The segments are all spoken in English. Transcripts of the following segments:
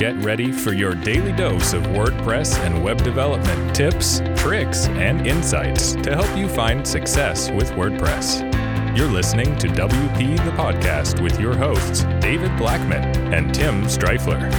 Get ready for your daily dose of WordPress and web development tips, tricks, and insights to help you find success with WordPress. You're listening to WP the Podcast with your hosts, David Blackmon and Tim Strifler.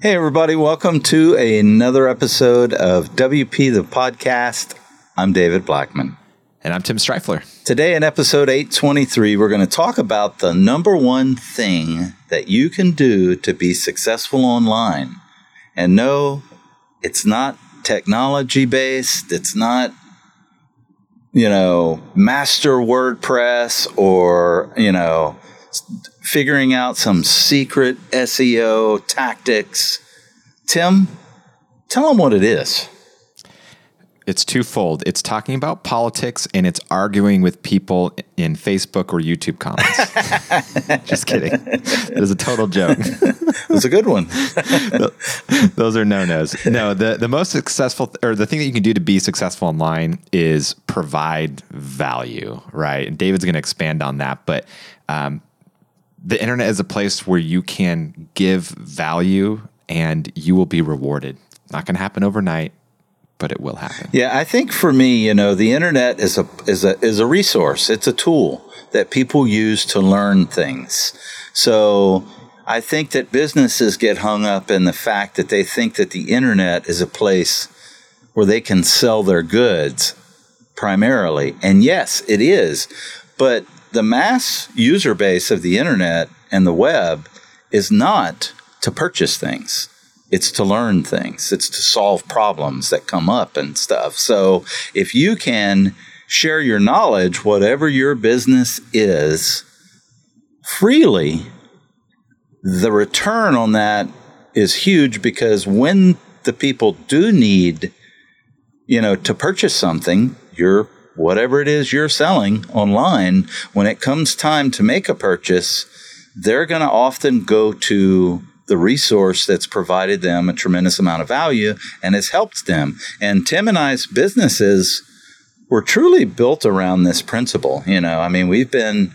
Hey, everybody, welcome to another episode of WP the Podcast. I'm David Blackmon. And I'm Tim Strifler. Today, in episode 823, we're going to talk about the number one thing that you can do to be successful online. And no, it's not technology based, it's not, you know, master WordPress or, you know, figuring out some secret SEO tactics. Tim, tell them what it is. It's twofold. It's talking about politics and it's arguing with people in Facebook or YouTube comments. Just kidding. It was a total joke. it was a good one. Those are no nos. No, the, the most successful or the thing that you can do to be successful online is provide value, right? And David's going to expand on that. But um, the internet is a place where you can give value and you will be rewarded. Not going to happen overnight, but it will happen. Yeah, I think for me, you know, the internet is a is a is a resource. It's a tool that people use to learn things. So I think that businesses get hung up in the fact that they think that the internet is a place where they can sell their goods primarily. And yes, it is. But the mass user base of the internet and the web is not to purchase things. It's to learn things. It's to solve problems that come up and stuff. So if you can share your knowledge, whatever your business is, freely, the return on that is huge because when the people do need, you know, to purchase something, you're whatever it is you're selling online, when it comes time to make a purchase, they're going to often go to the resource that's provided them a tremendous amount of value and has helped them. And Tim and I's businesses were truly built around this principle. You know, I mean, we've been,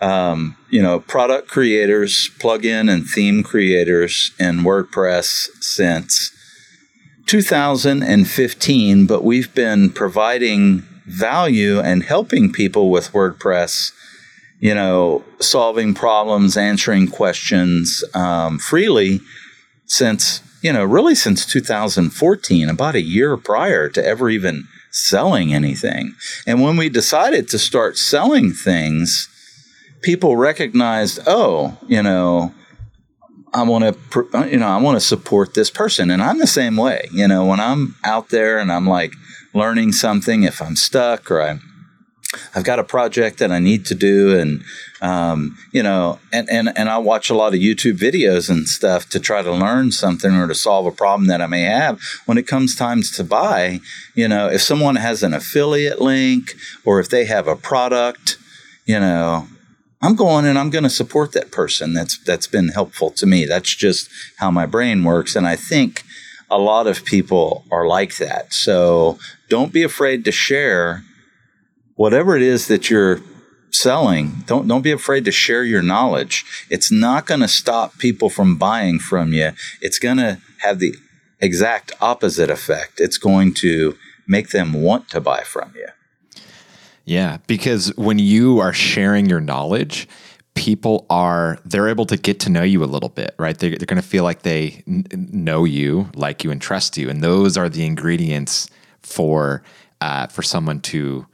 um, you know, product creators, plugin and theme creators in WordPress since 2015, but we've been providing value and helping people with WordPress, you know, solving problems, answering questions um, freely since, you know, really since 2014, about a year prior to ever even selling anything. And when we decided to start selling things, people recognized, oh, you know, I want to, you know, I want to support this person. And I'm the same way. You know, when I'm out there and I'm like, learning something, if I'm stuck or I'm I've got a project that I need to do, and um, you know, and, and and I watch a lot of YouTube videos and stuff to try to learn something or to solve a problem that I may have. When it comes times to buy, you know, if someone has an affiliate link or if they have a product, you know, I'm going and I'm going to support that person. That's that's been helpful to me. That's just how my brain works, and I think a lot of people are like that. So don't be afraid to share whatever it is that you're selling. Don't don't be afraid to share your knowledge. It's not going to stop people from buying from you. It's going to have the exact opposite effect. It's going to make them want to buy from you. Yeah, because when you are sharing your knowledge, people are they're able to get to know you a little bit right they're, they're going to feel like they n- know you like you and trust you and those are the ingredients for uh, for someone to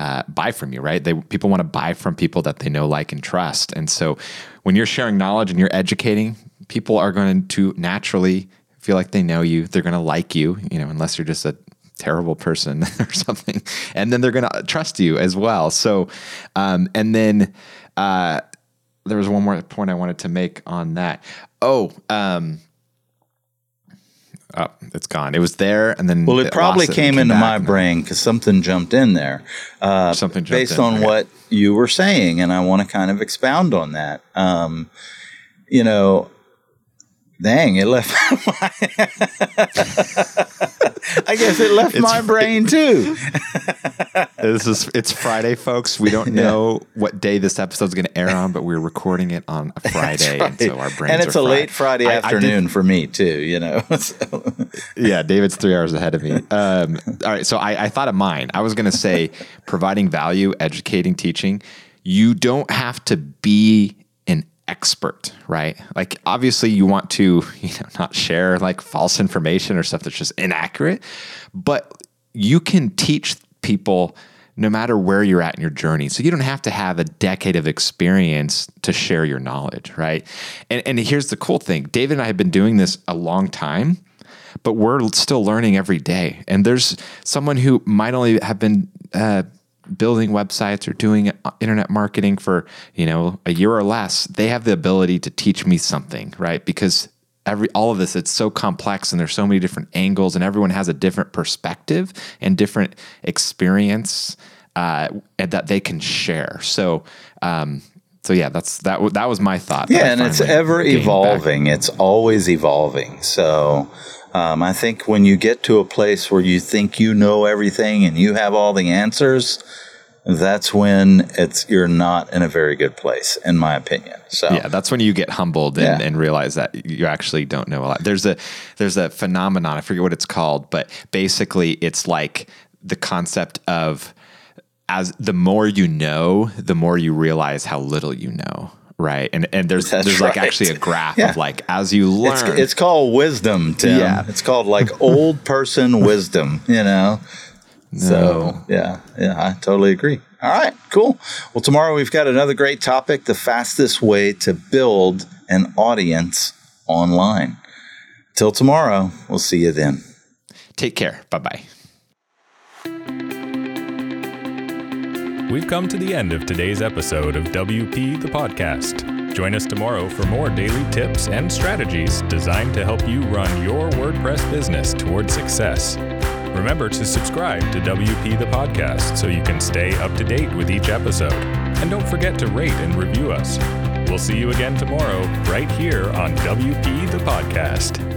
uh, buy from you right? They people want to buy from people that they know like and trust. And so when you're sharing knowledge and you're educating people are going to naturally feel like they know you they're going to like you you know unless you're just a terrible person or something. And then they're going to trust you as well. So um, and then uh, there was one more point I wanted to make on that. Oh, um, oh, it's gone. It was there, and then well, it probably it came, came, into my brain because something jumped in there. Uh, something based on what you were saying, and I want to kind of expound on that. Um, you know, dang, it left. I guess it left it's, my brain too. this is it's Friday, folks. We don't know what day this episode is going to air on, but we're recording it on a Friday, right. and so our brains and it's a fried. late Friday I, afternoon I for me too. You know, so. yeah, David's three hours ahead of me. Um, all right, so I, I thought of mine. I was going to say providing value, educating, teaching. You don't have to be an expert, right? Like obviously you want to, you know, not share like false information or stuff that's just inaccurate, but you can teach people no matter where you're at in your journey. So you don't have to have a decade of experience to share your knowledge, right? And, and here's the cool thing David and I have been doing this a long time, but we're still learning every day. And there's someone who might only have been uh, building websites or doing internet marketing for, you know, a year or less. They have the ability to teach me something, right? Because every all of this it's so complex and there's so many different angles and everyone has a different perspective and different experience uh, that they can share. So um, so yeah that's that that was my thought yeah and it's ever evolving back. it's always evolving. So um, I think when you get to a place where you think you know everything and you have all the answers that's when it's you're not in a very good place, in my opinion. So yeah, that's when you get humbled and, yeah. and, realize that you actually don't know a lot. There's a there's a phenomenon I forget what it's called, but basically it's like the concept of as the more you know, the more you realize how little you know. Right. And and there's That's there's right. like actually a graph yeah. of like as you learn. It's, it's called wisdom, Tim. Yeah. It's called like old person wisdom, you know. No. So yeah, yeah, I totally agree. All right, cool. Well, tomorrow we've got another great topic: the fastest way to build an audience online. Till tomorrow, we'll see you then. Take care. Bye bye. We've come to the end of today's episode of WP the Podcast. Join us tomorrow for more daily tips and strategies designed to help you run your WordPress business toward success. Remember to subscribe to WP the Podcast so you can stay up to date with each episode. And don't forget to rate and review us. We'll see you again tomorrow, right here on WP the Podcast.